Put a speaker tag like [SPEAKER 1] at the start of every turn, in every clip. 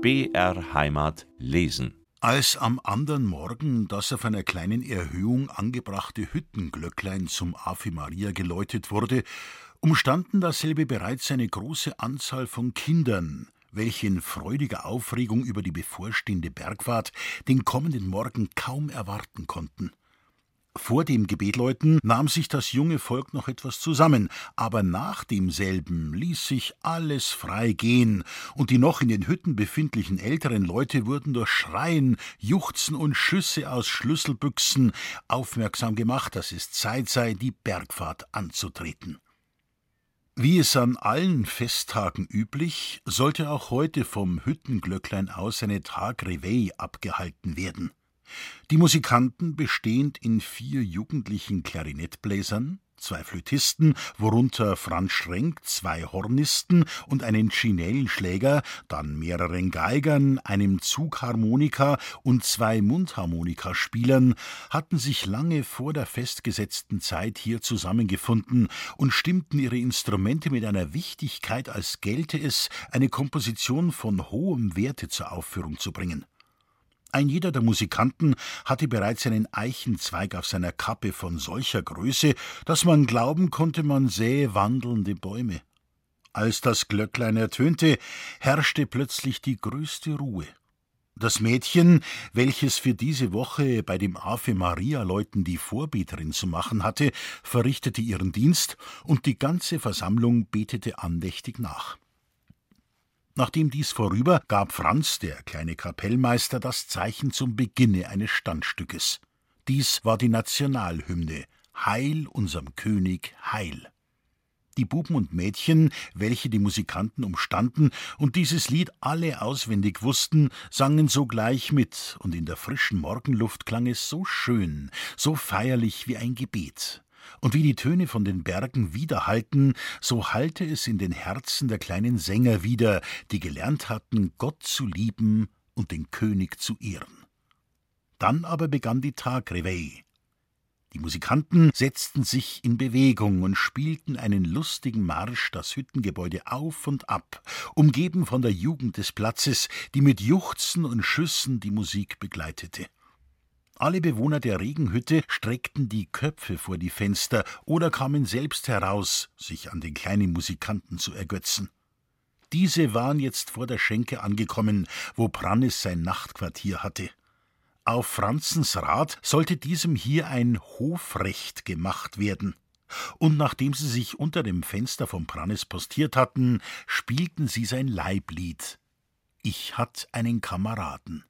[SPEAKER 1] BR Heimat lesen.
[SPEAKER 2] Als am anderen Morgen das auf einer kleinen Erhöhung angebrachte Hüttenglöcklein zum Ave Maria geläutet wurde, umstanden dasselbe bereits eine große Anzahl von Kindern, welche in freudiger Aufregung über die bevorstehende Bergfahrt den kommenden Morgen kaum erwarten konnten. Vor dem Gebetläuten nahm sich das junge Volk noch etwas zusammen, aber nach demselben ließ sich alles frei gehen, und die noch in den Hütten befindlichen älteren Leute wurden durch Schreien, Juchzen und Schüsse aus Schlüsselbüchsen aufmerksam gemacht, dass es Zeit sei, die Bergfahrt anzutreten. Wie es an allen Festtagen üblich, sollte auch heute vom Hüttenglöcklein aus eine Tagreveille abgehalten werden. Die Musikanten, bestehend in vier jugendlichen Klarinettbläsern, zwei Flötisten, worunter Franz Schrenk, zwei Hornisten und einen Chinellenschläger, dann mehreren Geigern, einem Zugharmonika und zwei Mundharmonikaspielern, hatten sich lange vor der festgesetzten Zeit hier zusammengefunden und stimmten ihre Instrumente mit einer Wichtigkeit, als gelte es, eine Komposition von hohem Werte zur Aufführung zu bringen. Ein jeder der Musikanten hatte bereits einen Eichenzweig auf seiner Kappe von solcher Größe, dass man glauben konnte, man sähe wandelnde Bäume. Als das Glöcklein ertönte, herrschte plötzlich die größte Ruhe. Das Mädchen, welches für diese Woche bei dem Ave Maria Leuten die Vorbeterin zu machen hatte, verrichtete ihren Dienst, und die ganze Versammlung betete andächtig nach. Nachdem dies vorüber, gab Franz, der kleine Kapellmeister, das Zeichen zum Beginne eines Standstückes. Dies war die Nationalhymne Heil unserem König, Heil. Die Buben und Mädchen, welche die Musikanten umstanden und dieses Lied alle auswendig wussten, sangen sogleich mit, und in der frischen Morgenluft klang es so schön, so feierlich wie ein Gebet und wie die Töne von den Bergen widerhallten, so hallte es in den Herzen der kleinen Sänger wieder, die gelernt hatten, Gott zu lieben und den König zu ehren. Dann aber begann die Tagreveille. Die Musikanten setzten sich in Bewegung und spielten einen lustigen Marsch das Hüttengebäude auf und ab, umgeben von der Jugend des Platzes, die mit Juchzen und Schüssen die Musik begleitete. Alle Bewohner der Regenhütte streckten die Köpfe vor die Fenster oder kamen selbst heraus, sich an den kleinen Musikanten zu ergötzen. Diese waren jetzt vor der Schenke angekommen, wo Prannes sein Nachtquartier hatte. Auf Franzens Rat sollte diesem hier ein Hofrecht gemacht werden. Und nachdem sie sich unter dem Fenster von Prannes postiert hatten, spielten sie sein Leiblied. Ich hatt einen Kameraden.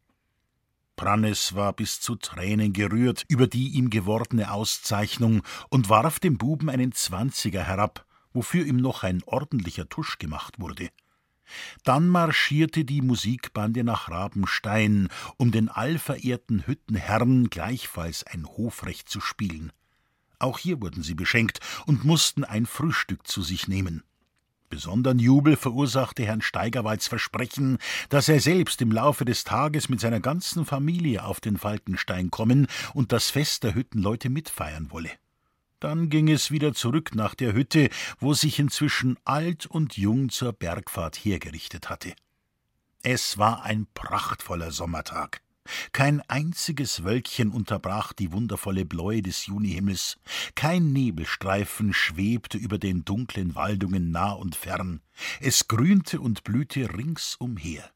[SPEAKER 2] Prannes war bis zu Tränen gerührt über die ihm gewordene Auszeichnung und warf dem Buben einen Zwanziger herab, wofür ihm noch ein ordentlicher Tusch gemacht wurde. Dann marschierte die Musikbande nach Rabenstein, um den allverehrten Hüttenherrn gleichfalls ein Hofrecht zu spielen. Auch hier wurden sie beschenkt und mussten ein Frühstück zu sich nehmen. Besonderen Jubel verursachte Herrn Steigerwalds Versprechen, dass er selbst im Laufe des Tages mit seiner ganzen Familie auf den Falkenstein kommen und das Fest der Hüttenleute mitfeiern wolle. Dann ging es wieder zurück nach der Hütte, wo sich inzwischen alt und jung zur Bergfahrt hergerichtet hatte. Es war ein prachtvoller Sommertag. Kein einziges Wölkchen unterbrach die wundervolle Bläue des Junihimmels, kein Nebelstreifen schwebte über den dunklen Waldungen nah und fern, es grünte und blühte ringsumher.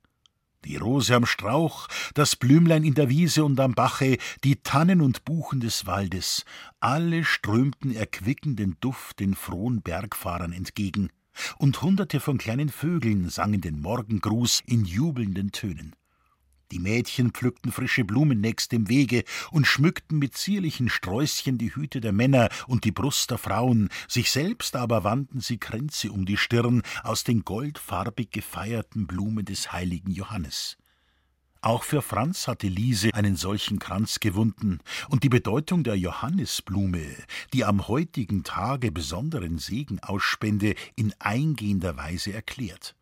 [SPEAKER 2] Die Rose am Strauch, das Blümlein in der Wiese und am Bache, die Tannen und Buchen des Waldes, alle strömten erquickenden Duft den frohen Bergfahrern entgegen, und hunderte von kleinen Vögeln sangen den Morgengruß in jubelnden Tönen. Die Mädchen pflückten frische Blumen nächst dem Wege und schmückten mit zierlichen Sträußchen die Hüte der Männer und die Brust der Frauen, sich selbst aber wandten sie Kränze um die Stirn aus den goldfarbig gefeierten Blumen des heiligen Johannes. Auch für Franz hatte Liese einen solchen Kranz gewunden und die Bedeutung der Johannisblume, die am heutigen Tage besonderen Segen ausspende, in eingehender Weise erklärt.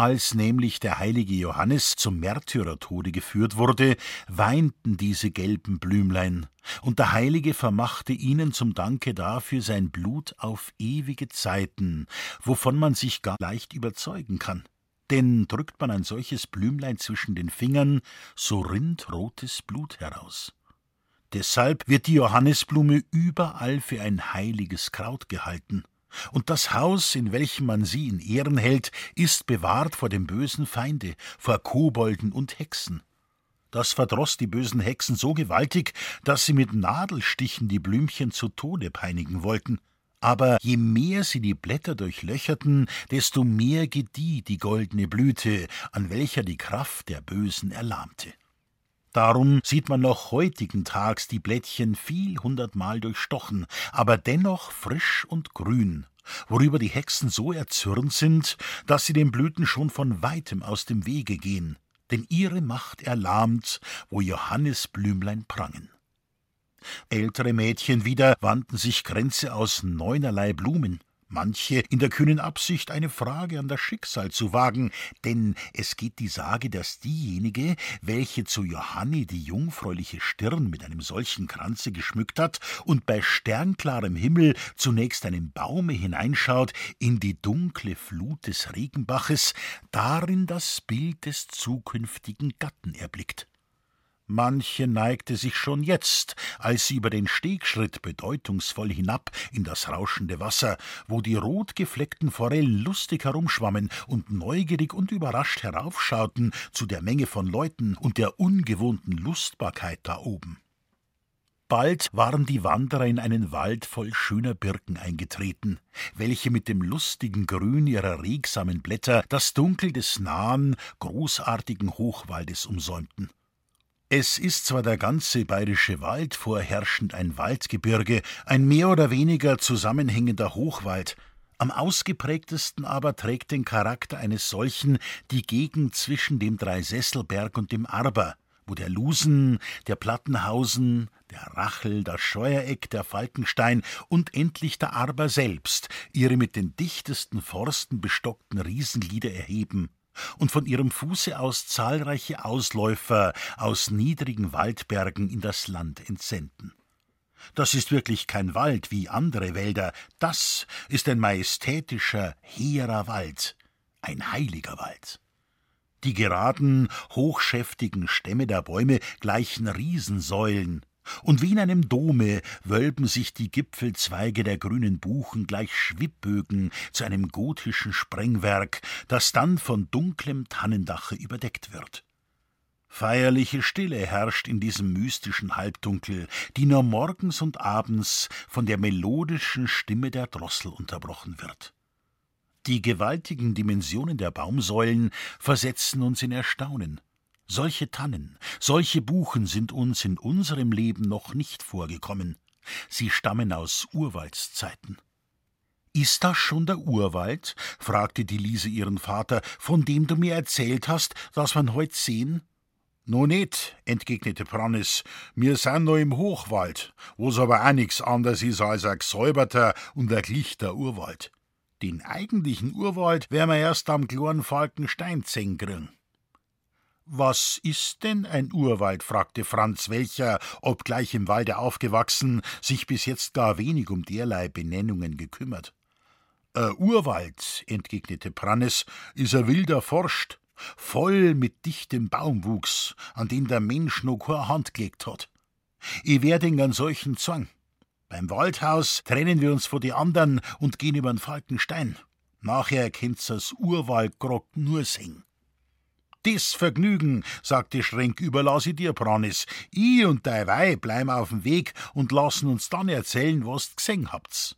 [SPEAKER 2] Als nämlich der heilige Johannes zum Märtyrertode geführt wurde, weinten diese gelben Blümlein, und der Heilige vermachte ihnen zum Danke dafür sein Blut auf ewige Zeiten, wovon man sich gar leicht überzeugen kann. denn drückt man ein solches Blümlein zwischen den Fingern, so rinnt rotes Blut heraus. Deshalb wird die Johannisblume überall für ein heiliges Kraut gehalten. Und das Haus, in welchem man sie in Ehren hält, ist bewahrt vor dem bösen Feinde, vor Kobolden und Hexen. Das verdroß die bösen Hexen so gewaltig, dass sie mit Nadelstichen die Blümchen zu Tode peinigen wollten. Aber je mehr sie die Blätter durchlöcherten, desto mehr gedieh die goldene Blüte, an welcher die Kraft der Bösen erlahmte. Darum sieht man noch heutigen Tags die Blättchen viel hundertmal durchstochen, aber dennoch frisch und grün, worüber die Hexen so erzürnt sind, dass sie den Blüten schon von weitem aus dem Wege gehen, denn ihre Macht erlahmt, wo Johannisblümlein prangen. Ältere Mädchen wieder wandten sich Kränze aus neunerlei Blumen, manche in der kühnen Absicht, eine Frage an das Schicksal zu wagen, denn es geht die Sage, dass diejenige, welche zu Johanni die jungfräuliche Stirn mit einem solchen Kranze geschmückt hat und bei sternklarem Himmel zunächst einem Baume hineinschaut in die dunkle Flut des Regenbaches, darin das Bild des zukünftigen Gatten erblickt. Manche neigte sich schon jetzt, als sie über den Stegschritt bedeutungsvoll hinab in das rauschende Wasser, wo die rotgefleckten Forellen lustig herumschwammen und neugierig und überrascht heraufschauten zu der Menge von Leuten und der ungewohnten Lustbarkeit da oben. Bald waren die Wanderer in einen Wald voll schöner Birken eingetreten, welche mit dem lustigen Grün ihrer regsamen Blätter das Dunkel des nahen, großartigen Hochwaldes umsäumten. Es ist zwar der ganze bayerische Wald vorherrschend ein Waldgebirge, ein mehr oder weniger zusammenhängender Hochwald, am ausgeprägtesten aber trägt den Charakter eines solchen die Gegend zwischen dem Dreisesselberg und dem Arber, wo der Lusen, der Plattenhausen, der Rachel, das Scheuereck, der Falkenstein und endlich der Arber selbst ihre mit den dichtesten Forsten bestockten Riesenglieder erheben und von ihrem Fuße aus zahlreiche Ausläufer aus niedrigen Waldbergen in das Land entsenden. Das ist wirklich kein Wald wie andere Wälder, das ist ein majestätischer, hehrer Wald, ein heiliger Wald. Die geraden, hochschäftigen Stämme der Bäume gleichen Riesensäulen, und wie in einem Dome wölben sich die Gipfelzweige der grünen Buchen gleich Schwibbögen zu einem gotischen Sprengwerk, das dann von dunklem Tannendache überdeckt wird. Feierliche Stille herrscht in diesem mystischen Halbdunkel, die nur morgens und abends von der melodischen Stimme der Drossel unterbrochen wird. Die gewaltigen Dimensionen der Baumsäulen versetzen uns in Erstaunen. Solche Tannen, solche Buchen sind uns in unserem Leben noch nicht vorgekommen. Sie stammen aus Urwaldszeiten. Ist das schon der Urwald? fragte die Liese ihren Vater, von dem du mir erzählt hast, dass man heut sehen? No nicht, entgegnete Prannis, mir sind noch im Hochwald, wo's aber auch nix anders ist als ein gesäuberter und ein glichter Urwald. Den eigentlichen Urwald werden wir erst am kleinen Falkenstein. Was ist denn ein Urwald? fragte Franz, welcher, obgleich im Walde aufgewachsen, sich bis jetzt gar wenig um derlei Benennungen gekümmert. Ein Urwald, entgegnete Prannes, ist ein wilder Forst, voll mit dichtem Baumwuchs, an den der Mensch noch keine Hand gelegt hat. Ich werde in einen solchen Zwang. Beim Waldhaus trennen wir uns von die anderen und gehen über den Falkenstein. Nachher kennt's das Urwaldgrog nur singen. Dis Vergnügen, sagte Schrenk, überlass ich dir, Pranis. I und dei Weib bleiben auf dem Weg und lassen uns dann erzählen, was gesehen habt's.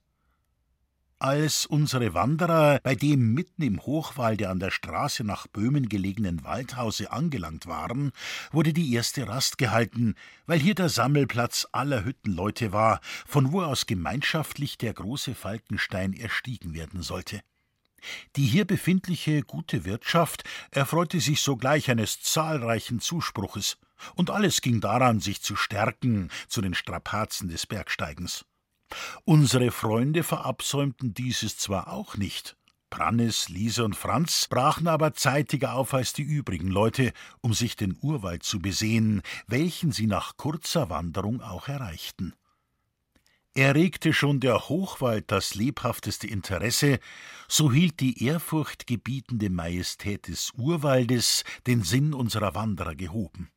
[SPEAKER 2] Als unsere Wanderer bei dem mitten im Hochwalde an der Straße nach Böhmen gelegenen Waldhause angelangt waren, wurde die erste Rast gehalten, weil hier der Sammelplatz aller Hüttenleute war, von wo aus gemeinschaftlich der große Falkenstein erstiegen werden sollte. Die hier befindliche gute Wirtschaft erfreute sich sogleich eines zahlreichen Zuspruches, und alles ging daran, sich zu stärken zu den Strapazen des Bergsteigens. Unsere Freunde verabsäumten dieses zwar auch nicht, Prannes, Liese und Franz brachen aber zeitiger auf als die übrigen Leute, um sich den Urwald zu besehen, welchen sie nach kurzer Wanderung auch erreichten. Erregte schon der Hochwald das lebhafteste Interesse, so hielt die ehrfurchtgebietende Majestät des Urwaldes den Sinn unserer Wanderer gehoben.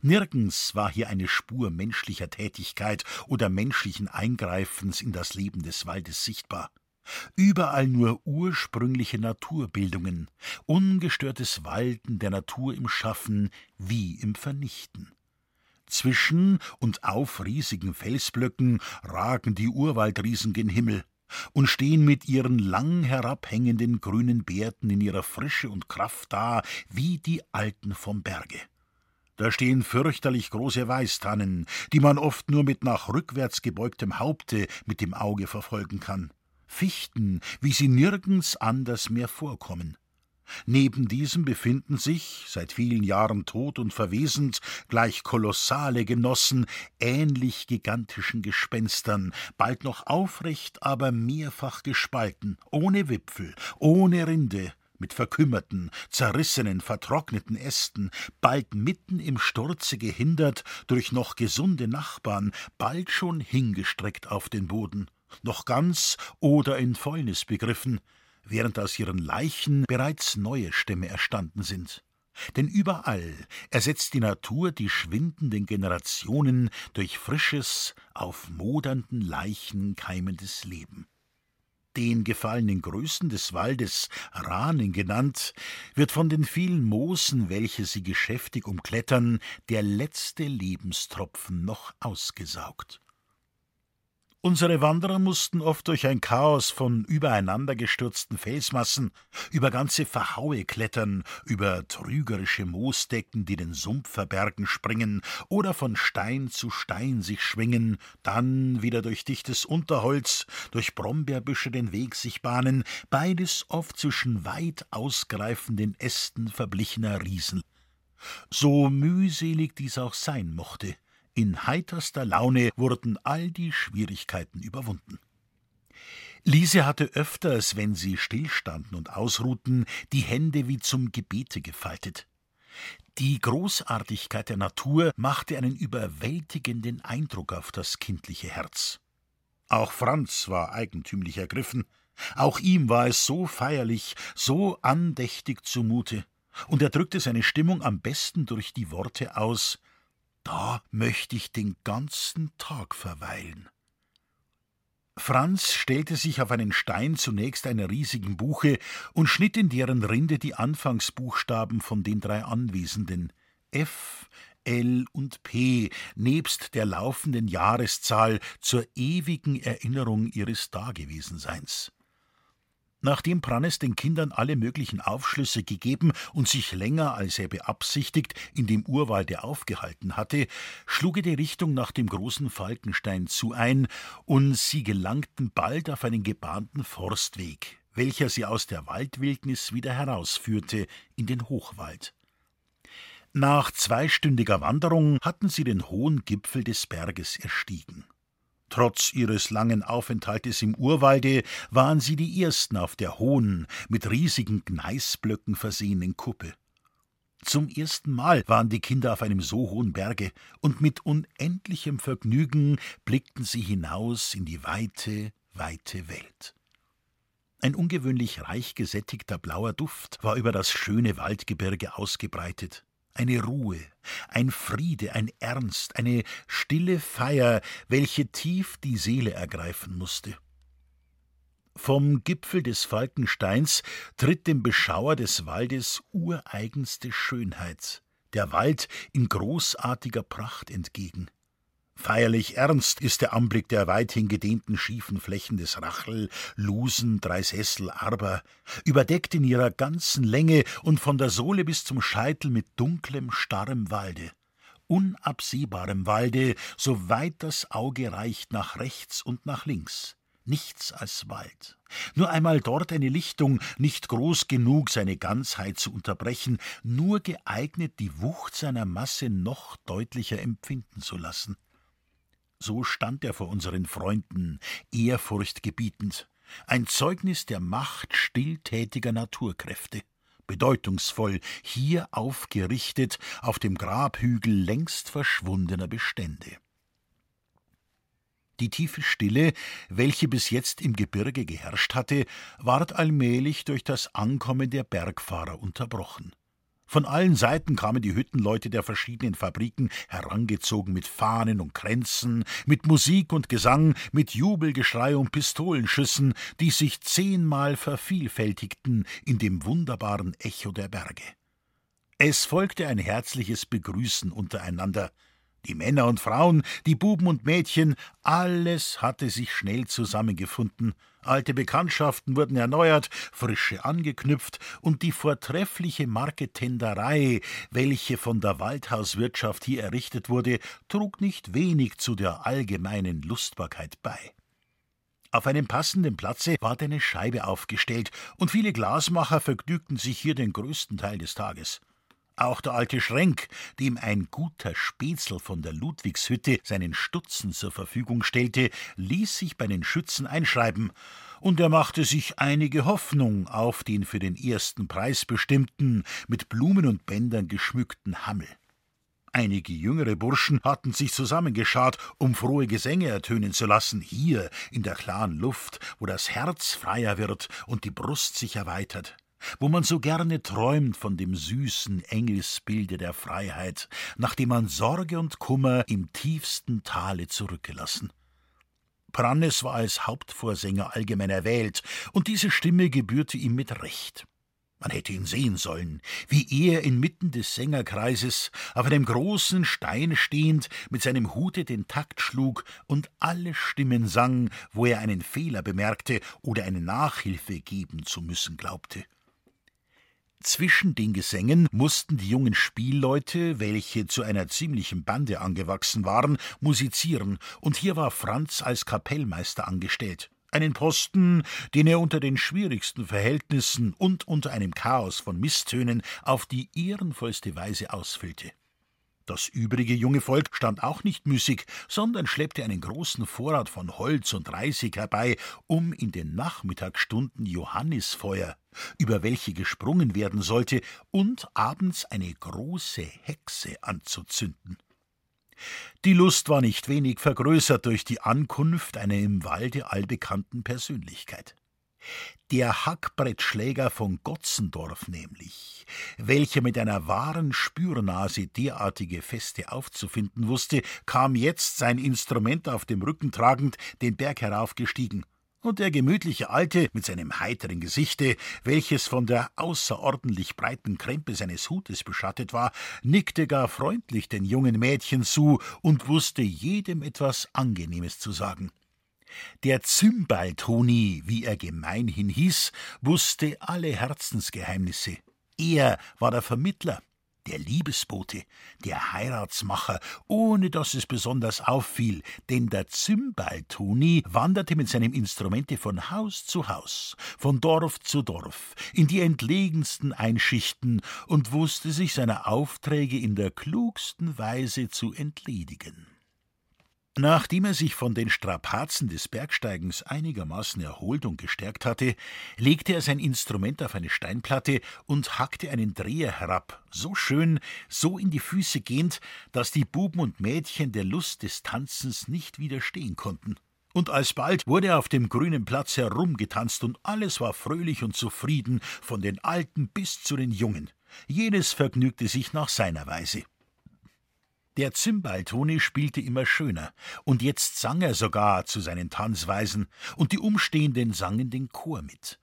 [SPEAKER 2] Nirgends war hier eine Spur menschlicher Tätigkeit oder menschlichen Eingreifens in das Leben des Waldes sichtbar. Überall nur ursprüngliche Naturbildungen, ungestörtes Walten der Natur im Schaffen wie im Vernichten. Zwischen und auf riesigen Felsblöcken ragen die Urwaldriesen gen Himmel und stehen mit ihren lang herabhängenden grünen Bärten in ihrer Frische und Kraft da wie die Alten vom Berge. Da stehen fürchterlich große Weißtannen, die man oft nur mit nach rückwärts gebeugtem Haupte mit dem Auge verfolgen kann. Fichten, wie sie nirgends anders mehr vorkommen. Neben diesem befinden sich, seit vielen Jahren tot und verwesend, gleich kolossale Genossen, ähnlich gigantischen Gespenstern, bald noch aufrecht, aber mehrfach gespalten, ohne Wipfel, ohne Rinde, mit verkümmerten, zerrissenen, vertrockneten Ästen, bald mitten im Sturze gehindert durch noch gesunde Nachbarn, bald schon hingestreckt auf den Boden, noch ganz oder in Fäulnis begriffen, während aus ihren Leichen bereits neue Stämme erstanden sind. Denn überall ersetzt die Natur die schwindenden Generationen durch frisches, auf modernden Leichen keimendes Leben. Den gefallenen Größen des Waldes, Rahnen genannt, wird von den vielen Moosen, welche sie geschäftig umklettern, der letzte Lebenstropfen noch ausgesaugt. Unsere Wanderer mussten oft durch ein Chaos von übereinandergestürzten Felsmassen, über ganze Verhaue klettern, über trügerische Moosdecken, die den Sumpf verbergen, springen oder von Stein zu Stein sich schwingen, dann wieder durch dichtes Unterholz, durch Brombeerbüsche den Weg sich bahnen, beides oft zwischen weit ausgreifenden Ästen verblichener Riesen. So mühselig dies auch sein mochte, in heiterster Laune wurden all die Schwierigkeiten überwunden. Lise hatte öfters, wenn sie stillstanden und ausruhten, die Hände wie zum Gebete gefaltet. Die Großartigkeit der Natur machte einen überwältigenden Eindruck auf das kindliche Herz. Auch Franz war eigentümlich ergriffen. Auch ihm war es so feierlich, so andächtig zumute, und er drückte seine Stimmung am besten durch die Worte aus da möchte ich den ganzen Tag verweilen. Franz stellte sich auf einen Stein zunächst einer riesigen Buche und schnitt in deren Rinde die Anfangsbuchstaben von den drei Anwesenden F, L und P nebst der laufenden Jahreszahl zur ewigen Erinnerung ihres Dagewesenseins. Nachdem Prannes den Kindern alle möglichen Aufschlüsse gegeben und sich länger als er beabsichtigt in dem Urwalde aufgehalten hatte, schlug er die Richtung nach dem großen Falkenstein zu ein, und sie gelangten bald auf einen gebahnten Forstweg, welcher sie aus der Waldwildnis wieder herausführte in den Hochwald. Nach zweistündiger Wanderung hatten sie den hohen Gipfel des Berges erstiegen. Trotz ihres langen Aufenthaltes im Urwalde waren sie die ersten auf der hohen, mit riesigen Gneisblöcken versehenen Kuppe. Zum ersten Mal waren die Kinder auf einem so hohen Berge, und mit unendlichem Vergnügen blickten sie hinaus in die weite, weite Welt. Ein ungewöhnlich reich gesättigter blauer Duft war über das schöne Waldgebirge ausgebreitet eine Ruhe, ein Friede, ein Ernst, eine stille Feier, welche tief die Seele ergreifen musste. Vom Gipfel des Falkensteins tritt dem Beschauer des Waldes ureigenste Schönheit, der Wald in großartiger Pracht entgegen. Feierlich ernst ist der Anblick der weithin gedehnten schiefen Flächen des Rachel, Lusen, Dreisessel, Arber, überdeckt in ihrer ganzen Länge und von der Sohle bis zum Scheitel mit dunklem, starrem Walde, unabsehbarem Walde, so weit das Auge reicht nach rechts und nach links. Nichts als Wald. Nur einmal dort eine Lichtung, nicht groß genug, seine Ganzheit zu unterbrechen, nur geeignet, die Wucht seiner Masse noch deutlicher empfinden zu lassen. So stand er vor unseren Freunden, ehrfurchtgebietend, ein Zeugnis der Macht stilltätiger Naturkräfte, bedeutungsvoll, hier aufgerichtet auf dem Grabhügel längst verschwundener Bestände. Die tiefe Stille, welche bis jetzt im Gebirge geherrscht hatte, ward allmählich durch das Ankommen der Bergfahrer unterbrochen. Von allen Seiten kamen die Hüttenleute der verschiedenen Fabriken herangezogen mit Fahnen und Kränzen, mit Musik und Gesang, mit Jubelgeschrei und Pistolenschüssen, die sich zehnmal vervielfältigten in dem wunderbaren Echo der Berge. Es folgte ein herzliches Begrüßen untereinander. Die Männer und Frauen, die Buben und Mädchen, alles hatte sich schnell zusammengefunden. Alte Bekanntschaften wurden erneuert, frische angeknüpft, und die vortreffliche Marketenderei, welche von der Waldhauswirtschaft hier errichtet wurde, trug nicht wenig zu der allgemeinen Lustbarkeit bei. Auf einem passenden Platze ward eine Scheibe aufgestellt, und viele Glasmacher vergnügten sich hier den größten Teil des Tages. Auch der alte Schrenk, dem ein guter Spätzl von der Ludwigshütte seinen Stutzen zur Verfügung stellte, ließ sich bei den Schützen einschreiben, und er machte sich einige Hoffnung auf den für den ersten Preis bestimmten, mit Blumen und Bändern geschmückten Hammel. Einige jüngere Burschen hatten sich zusammengeschart, um frohe Gesänge ertönen zu lassen, hier in der klaren Luft, wo das Herz freier wird und die Brust sich erweitert wo man so gerne träumt von dem süßen Engelsbilde der Freiheit, nachdem man Sorge und Kummer im tiefsten Tale zurückgelassen. Prannes war als Hauptvorsänger allgemein erwählt, und diese Stimme gebührte ihm mit Recht. Man hätte ihn sehen sollen, wie er inmitten des Sängerkreises auf einem großen Stein stehend mit seinem Hute den Takt schlug und alle Stimmen sang, wo er einen Fehler bemerkte oder eine Nachhilfe geben zu müssen glaubte. Zwischen den Gesängen mussten die jungen Spielleute, welche zu einer ziemlichen Bande angewachsen waren, musizieren, und hier war Franz als Kapellmeister angestellt. Einen Posten, den er unter den schwierigsten Verhältnissen und unter einem Chaos von Misstönen auf die ehrenvollste Weise ausfüllte. Das übrige junge Volk stand auch nicht müßig, sondern schleppte einen großen Vorrat von Holz und Reisig herbei, um in den Nachmittagsstunden Johannisfeuer, über welche gesprungen werden sollte, und abends eine große Hexe anzuzünden. Die Lust war nicht wenig vergrößert durch die Ankunft einer im Walde allbekannten Persönlichkeit. Der Hackbrettschläger von Gotzendorf nämlich, welcher mit einer wahren Spürnase derartige Feste aufzufinden wusste, kam jetzt, sein Instrument auf dem Rücken tragend, den Berg heraufgestiegen. Und der gemütliche Alte mit seinem heiteren Gesichte, welches von der außerordentlich breiten Krempe seines Hutes beschattet war, nickte gar freundlich den jungen Mädchen zu und wusste jedem etwas Angenehmes zu sagen. Der Zymbaltoni, wie er gemeinhin hieß, wusste alle Herzensgeheimnisse. Er war der Vermittler, der Liebesbote, der Heiratsmacher, ohne dass es besonders auffiel, denn der Zymbaltoni wanderte mit seinem Instrumente von Haus zu Haus, von Dorf zu Dorf, in die entlegensten Einschichten und wusste sich seiner Aufträge in der klugsten Weise zu entledigen. Nachdem er sich von den Strapazen des Bergsteigens einigermaßen erholt und gestärkt hatte, legte er sein Instrument auf eine Steinplatte und hackte einen Dreher herab, so schön, so in die Füße gehend, dass die Buben und Mädchen der Lust des Tanzens nicht widerstehen konnten. Und alsbald wurde auf dem grünen Platz herumgetanzt und alles war fröhlich und zufrieden, von den Alten bis zu den Jungen. Jenes vergnügte sich nach seiner Weise. Der Zimbaltoni spielte immer schöner, und jetzt sang er sogar zu seinen Tanzweisen, und die Umstehenden sangen den Chor mit.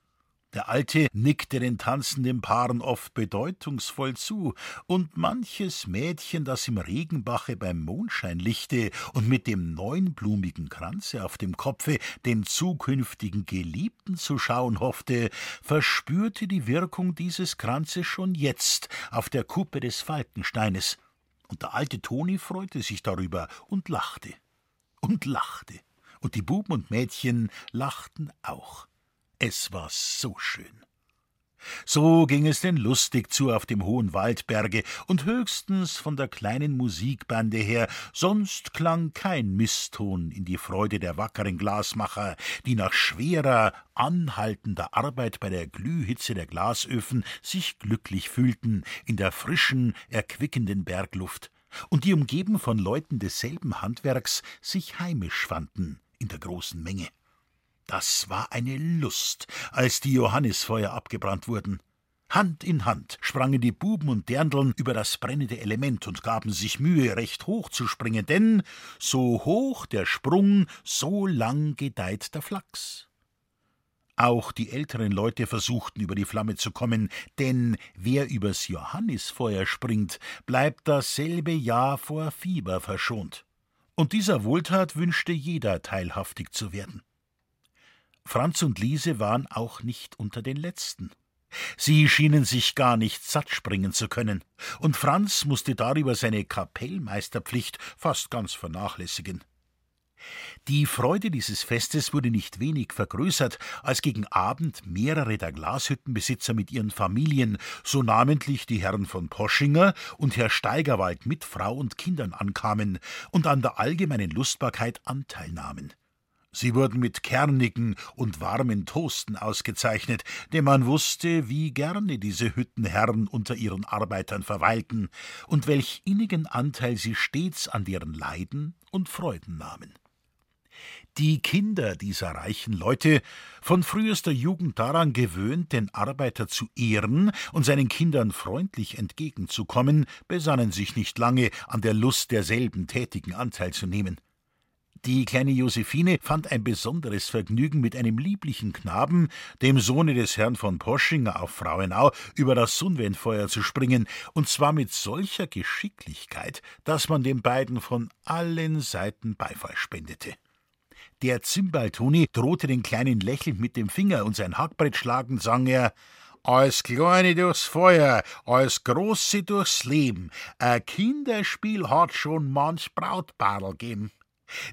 [SPEAKER 2] Der Alte nickte den tanzenden Paaren oft bedeutungsvoll zu, und manches Mädchen, das im Regenbache beim Mondscheinlichte und mit dem neunblumigen Kranze auf dem Kopfe den zukünftigen Geliebten zu schauen hoffte, verspürte die Wirkung dieses Kranzes schon jetzt auf der Kuppe des Falkensteines und der alte Toni freute sich darüber und lachte und lachte. Und die Buben und Mädchen lachten auch. Es war so schön. So ging es denn lustig zu auf dem hohen Waldberge und höchstens von der kleinen Musikbande her, sonst klang kein Misston in die Freude der wackeren Glasmacher, die nach schwerer, anhaltender Arbeit bei der Glühhitze der Glasöfen sich glücklich fühlten in der frischen, erquickenden Bergluft und die umgeben von Leuten desselben Handwerks sich heimisch fanden in der großen Menge. Das war eine Lust, als die Johannisfeuer abgebrannt wurden. Hand in Hand sprangen die Buben und Derndeln über das brennende Element und gaben sich Mühe, recht hoch zu springen, denn so hoch der Sprung, so lang gedeiht der Flachs. Auch die älteren Leute versuchten über die Flamme zu kommen, denn wer übers Johannisfeuer springt, bleibt dasselbe Jahr vor Fieber verschont. Und dieser Wohltat wünschte jeder teilhaftig zu werden. Franz und Liese waren auch nicht unter den Letzten. Sie schienen sich gar nicht satt springen zu können, und Franz musste darüber seine Kapellmeisterpflicht fast ganz vernachlässigen. Die Freude dieses Festes wurde nicht wenig vergrößert, als gegen Abend mehrere der Glashüttenbesitzer mit ihren Familien, so namentlich die Herren von Poschinger und Herr Steigerwald mit Frau und Kindern ankamen und an der allgemeinen Lustbarkeit Anteil nahmen. Sie wurden mit kernigen und warmen Toasten ausgezeichnet, denn man wusste, wie gerne diese Hüttenherren unter ihren Arbeitern verweilten und welch innigen Anteil sie stets an deren Leiden und Freuden nahmen. Die Kinder dieser reichen Leute, von frühester Jugend daran gewöhnt, den Arbeiter zu ehren und seinen Kindern freundlich entgegenzukommen, besannen sich nicht lange, an der Lust derselben tätigen Anteil zu nehmen. Die kleine Josephine fand ein besonderes Vergnügen mit einem lieblichen Knaben, dem Sohne des Herrn von Poschinger auf Frauenau, über das Sonnwendfeuer zu springen, und zwar mit solcher Geschicklichkeit, dass man den beiden von allen Seiten Beifall spendete. Der Zimbaltoni drohte den Kleinen lächelnd mit dem Finger und sein Hackbrett schlagend sang er als Kleine durchs Feuer, als Große durchs Leben. Ein Kinderspiel hat schon manch Brautbadel gegeben.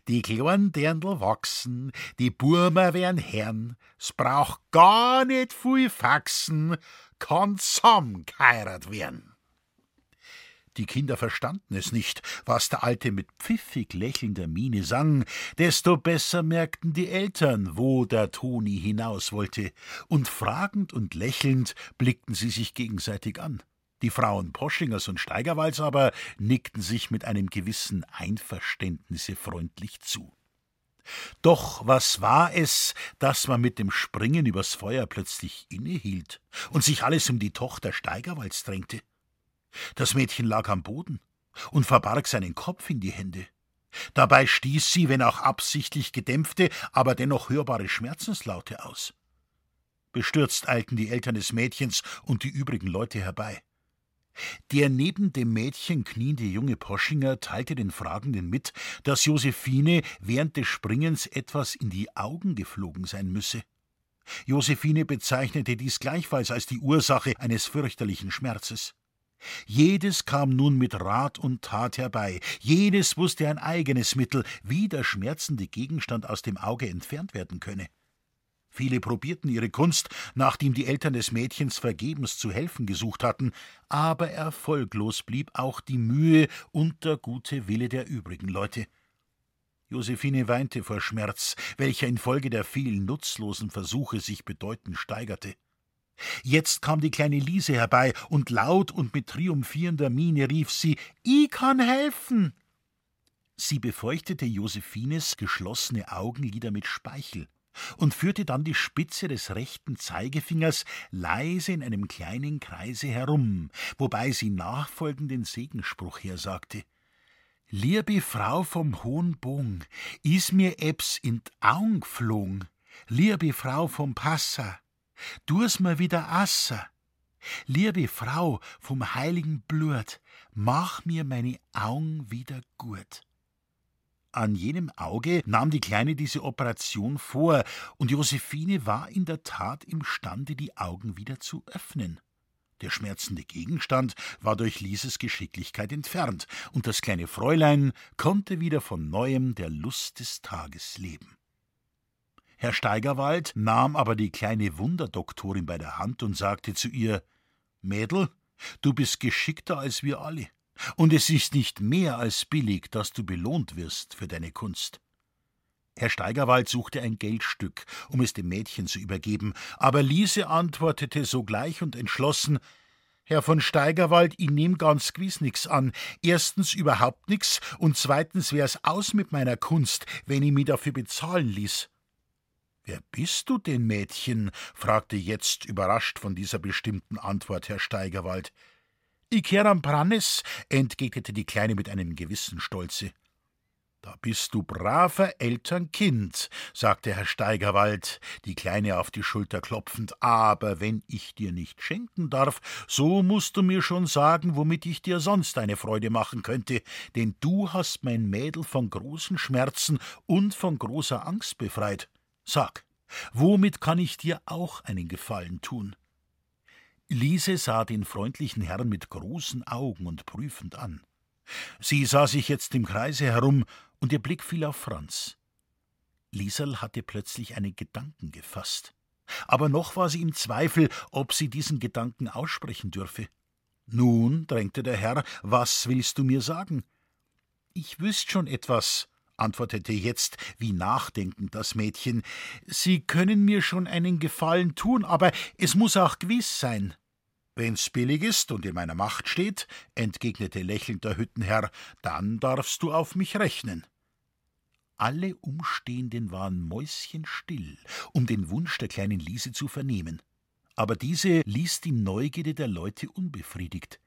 [SPEAKER 2] Die kleinen Dirndl wachsen, die Burmer werden Herren, s braucht gar nicht viel Faxen, kann zusammen geheirat werden. Die Kinder verstanden es nicht, was der Alte mit pfiffig lächelnder Miene sang, desto besser merkten die Eltern, wo der Toni hinaus wollte, und fragend und lächelnd blickten sie sich gegenseitig an. Die Frauen Poschingers und Steigerwalds aber nickten sich mit einem gewissen Einverständnisse freundlich zu. Doch was war es, dass man mit dem Springen übers Feuer plötzlich innehielt und sich alles um die Tochter Steigerwalds drängte? Das Mädchen lag am Boden und verbarg seinen Kopf in die Hände. Dabei stieß sie, wenn auch absichtlich gedämpfte, aber dennoch hörbare Schmerzenslaute aus. Bestürzt eilten die Eltern des Mädchens und die übrigen Leute herbei. Der neben dem Mädchen kniende junge Poschinger teilte den Fragenden mit, dass Josephine während des Springens etwas in die Augen geflogen sein müsse. Josephine bezeichnete dies gleichfalls als die Ursache eines fürchterlichen Schmerzes. Jedes kam nun mit Rat und Tat herbei, jedes wusste ein eigenes Mittel, wie der schmerzende Gegenstand aus dem Auge entfernt werden könne. Viele probierten ihre Kunst, nachdem die Eltern des Mädchens vergebens zu helfen gesucht hatten, aber erfolglos blieb auch die Mühe und der gute Wille der übrigen Leute. Josephine weinte vor Schmerz, welcher infolge der vielen nutzlosen Versuche sich bedeutend steigerte. Jetzt kam die kleine Liese herbei, und laut und mit triumphierender Miene rief sie Ich kann helfen. Sie befeuchtete Josephines geschlossene Augenlider mit Speichel und führte dann die Spitze des rechten Zeigefingers leise in einem kleinen Kreise herum, wobei sie nachfolgenden Segensspruch hersagte. Liebe Frau vom hohen Bogen, is mir ebs in Aung geflogen, liebe Frau vom Passa, du's mir wieder asser, liebe Frau vom heiligen Blut, mach mir meine Augen wieder gut. An jenem Auge nahm die Kleine diese Operation vor, und Josephine war in der Tat imstande, die Augen wieder zu öffnen. Der schmerzende Gegenstand war durch Lieses Geschicklichkeit entfernt, und das kleine Fräulein konnte wieder von neuem der Lust des Tages leben. Herr Steigerwald nahm aber die kleine Wunderdoktorin bei der Hand und sagte zu ihr Mädel, du bist geschickter als wir alle. Und es ist nicht mehr als billig, dass du belohnt wirst für deine Kunst. Herr Steigerwald suchte ein Geldstück, um es dem Mädchen zu übergeben, aber Liese antwortete sogleich und entschlossen Herr von Steigerwald, ich nehm ganz gewiss nix an. Erstens überhaupt nix und zweitens wär's aus mit meiner Kunst, wenn ich mich dafür bezahlen ließ. Wer bist du denn, Mädchen? fragte jetzt überrascht von dieser bestimmten Antwort Herr Steigerwald. Ich kehr am Brannes, entgegnete die Kleine mit einem gewissen Stolze. Da bist du braver Elternkind, sagte Herr Steigerwald, die Kleine auf die Schulter klopfend, aber wenn ich dir nicht schenken darf, so musst du mir schon sagen, womit ich dir sonst eine Freude machen könnte, denn du hast mein Mädel von großen Schmerzen und von großer Angst befreit. Sag, womit kann ich dir auch einen Gefallen tun? Liese sah den freundlichen Herrn mit großen Augen und prüfend an. Sie sah sich jetzt im Kreise herum, und ihr Blick fiel auf Franz. Lieserl hatte plötzlich einen Gedanken gefasst. Aber noch war sie im Zweifel, ob sie diesen Gedanken aussprechen dürfe. Nun, drängte der Herr, was willst du mir sagen? Ich wüßt schon etwas, antwortete jetzt wie nachdenkend das Mädchen. Sie können mir schon einen Gefallen tun, aber es muss auch gewiss sein. Wenn's billig ist und in meiner Macht steht, entgegnete lächelnd der Hüttenherr, dann darfst du auf mich rechnen. Alle Umstehenden waren mäuschenstill, um den Wunsch der kleinen Liese zu vernehmen. Aber diese ließ die Neugierde der Leute unbefriedigt.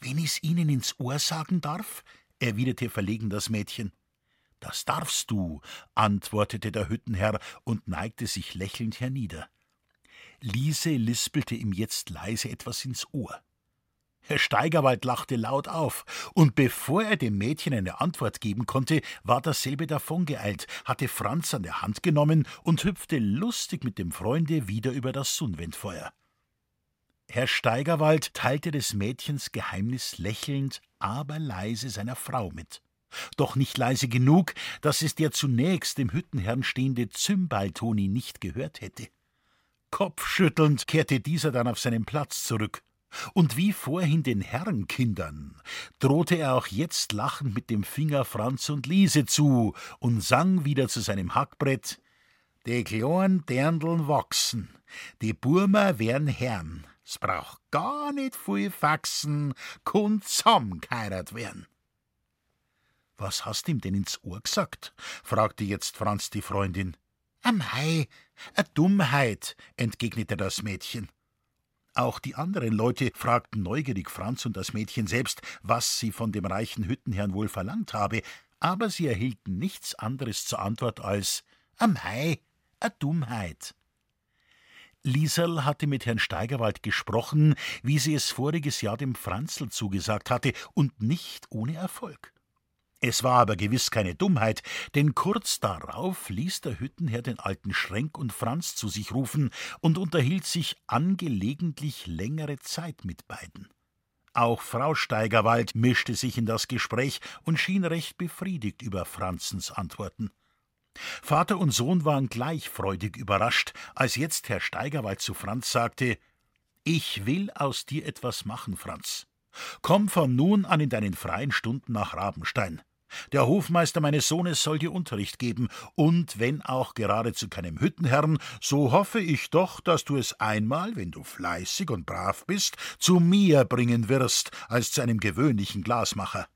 [SPEAKER 2] Wenn ich's Ihnen ins Ohr sagen darf, erwiderte verlegen das Mädchen. Das darfst du, antwortete der Hüttenherr und neigte sich lächelnd hernieder. Liese lispelte ihm jetzt leise etwas ins Ohr. Herr Steigerwald lachte laut auf, und bevor er dem Mädchen eine Antwort geben konnte, war dasselbe davongeeilt, hatte Franz an der Hand genommen und hüpfte lustig mit dem Freunde wieder über das Sonnwendfeuer. Herr Steigerwald teilte des Mädchens Geheimnis lächelnd, aber leise seiner Frau mit. Doch nicht leise genug, dass es der zunächst dem Hüttenherrn stehende Zymbaltoni nicht gehört hätte. Kopfschüttelnd kehrte dieser dann auf seinen Platz zurück. Und wie vorhin den Herrenkindern drohte er auch jetzt lachend mit dem Finger Franz und Liese zu und sang wieder zu seinem Hackbrett Die kleinen Derndeln wachsen, die Burmer werden Herren, s braucht gar nicht viel Faxen, kun zusammengeheirat werden. Was hast ihm denn ins Ohr gesagt? fragte jetzt Franz die Freundin. Amei, a Dummheit, entgegnete das Mädchen. Auch die anderen Leute fragten neugierig Franz und das Mädchen selbst, was sie von dem reichen Hüttenherrn wohl verlangt habe, aber sie erhielten nichts anderes zur Antwort als Amei, a Dummheit. Lieserl hatte mit Herrn Steigerwald gesprochen, wie sie es voriges Jahr dem Franzl zugesagt hatte, und nicht ohne Erfolg. Es war aber gewiss keine Dummheit, denn kurz darauf ließ der Hüttenherr den alten Schränk und Franz zu sich rufen und unterhielt sich angelegentlich längere Zeit mit beiden. Auch Frau Steigerwald mischte sich in das Gespräch und schien recht befriedigt über Franzens Antworten. Vater und Sohn waren gleich freudig überrascht, als jetzt Herr Steigerwald zu Franz sagte Ich will aus dir etwas machen, Franz. Komm von nun an in deinen freien Stunden nach Rabenstein. Der Hofmeister meines Sohnes soll dir Unterricht geben, und wenn auch gerade zu keinem Hüttenherrn, so hoffe ich doch, dass du es einmal, wenn du fleißig und brav bist, zu mir bringen wirst, als zu einem gewöhnlichen Glasmacher.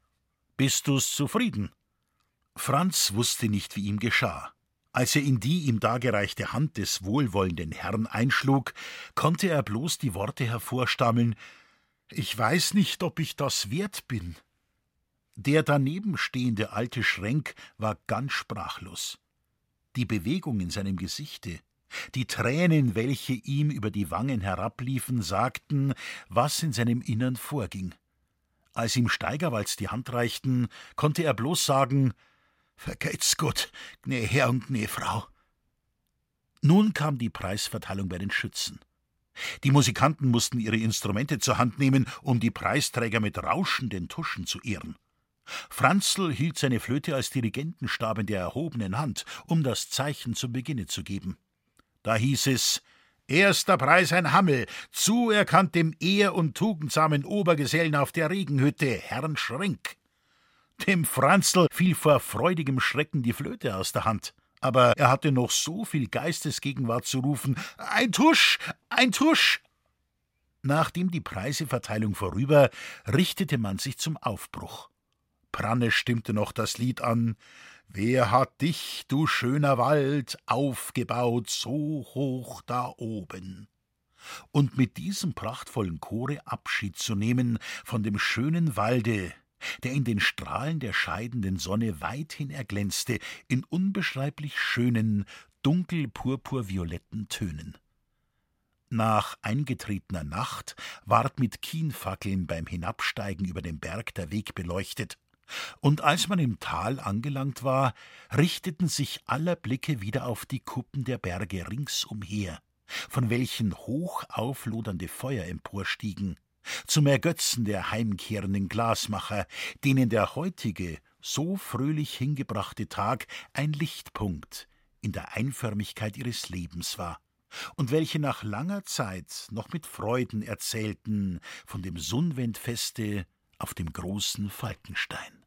[SPEAKER 2] Bist du's zufrieden? Franz wusste nicht, wie ihm geschah. Als er in die ihm dargereichte Hand des wohlwollenden Herrn einschlug, konnte er bloß die Worte hervorstammeln Ich weiß nicht, ob ich das wert bin. Der daneben stehende alte Schränk war ganz sprachlos. Die Bewegung in seinem Gesichte, die Tränen, welche ihm über die Wangen herabliefen, sagten, was in seinem Innern vorging. Als ihm Steigerwalds die Hand reichten, konnte er bloß sagen: Vergeht's Gott, gnä Herr und gnä Frau. Nun kam die Preisverteilung bei den Schützen. Die Musikanten mussten ihre Instrumente zur Hand nehmen, um die Preisträger mit rauschenden Tuschen zu ehren. Franzl hielt seine Flöte als Dirigentenstab in der erhobenen Hand, um das Zeichen zum Beginne zu geben. Da hieß es Erster Preis ein Hammel, zuerkannt dem ehr- und tugendsamen Obergesellen auf der Regenhütte, Herrn Schrenk. Dem Franzl fiel vor freudigem Schrecken die Flöte aus der Hand, aber er hatte noch so viel Geistesgegenwart zu rufen Ein Tusch, ein Tusch. Nachdem die Preiseverteilung vorüber, richtete man sich zum Aufbruch. Pranne stimmte noch das Lied an Wer hat dich, du schöner Wald, aufgebaut so hoch da oben? Und mit diesem prachtvollen Chore Abschied zu nehmen von dem schönen Walde, der in den Strahlen der scheidenden Sonne weithin erglänzte, in unbeschreiblich schönen, dunkel-purpur-violetten Tönen. Nach eingetretener Nacht ward mit Kienfackeln beim Hinabsteigen über den Berg der Weg beleuchtet, und als man im Tal angelangt war, richteten sich aller Blicke wieder auf die Kuppen der Berge ringsumher, von welchen hoch auflodernde Feuer emporstiegen, zum Ergötzen der heimkehrenden Glasmacher, denen der heutige, so fröhlich hingebrachte Tag ein Lichtpunkt in der Einförmigkeit ihres Lebens war, und welche nach langer Zeit noch mit Freuden erzählten von dem Sundwendfeste auf dem großen Falkenstein.